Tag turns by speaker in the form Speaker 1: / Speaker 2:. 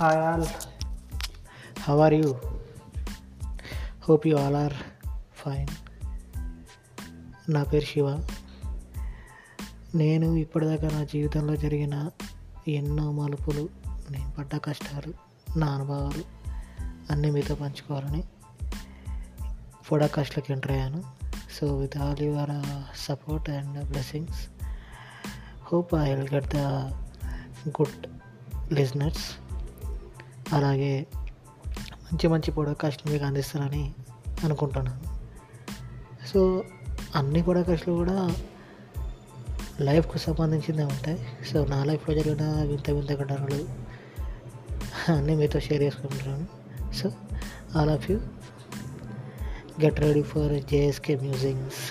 Speaker 1: Hi all how are you hope you all are fine నా పేరు శివ. నేను ఇప్పటిదాకా నా జీవితంలో జరిగిన ఎన్నో మలుపులు నేను పడ్డ కష్టాలు నా అనుభవాలు అన్నీ మీతో పంచుకోవాలని పొడకాస్ట్లోకి ఎంటర్ అయ్యాను. So with all your support and blessings hope I will get the good listeners అలాగే మంచి మంచి పొడకాస్ట్లు మీకు అందిస్తానని అనుకుంటున్నాను సో అన్ని పొడకాస్ట్లు కూడా లైఫ్కు సంబంధించిందే ఉంటాయి. సో నా లైఫ్లో జరిగిన వింత వింత ఘటనలు అన్నీ మీతో షేర్ చేసుకుంటున్నాను. So all of you get ready for JSK musings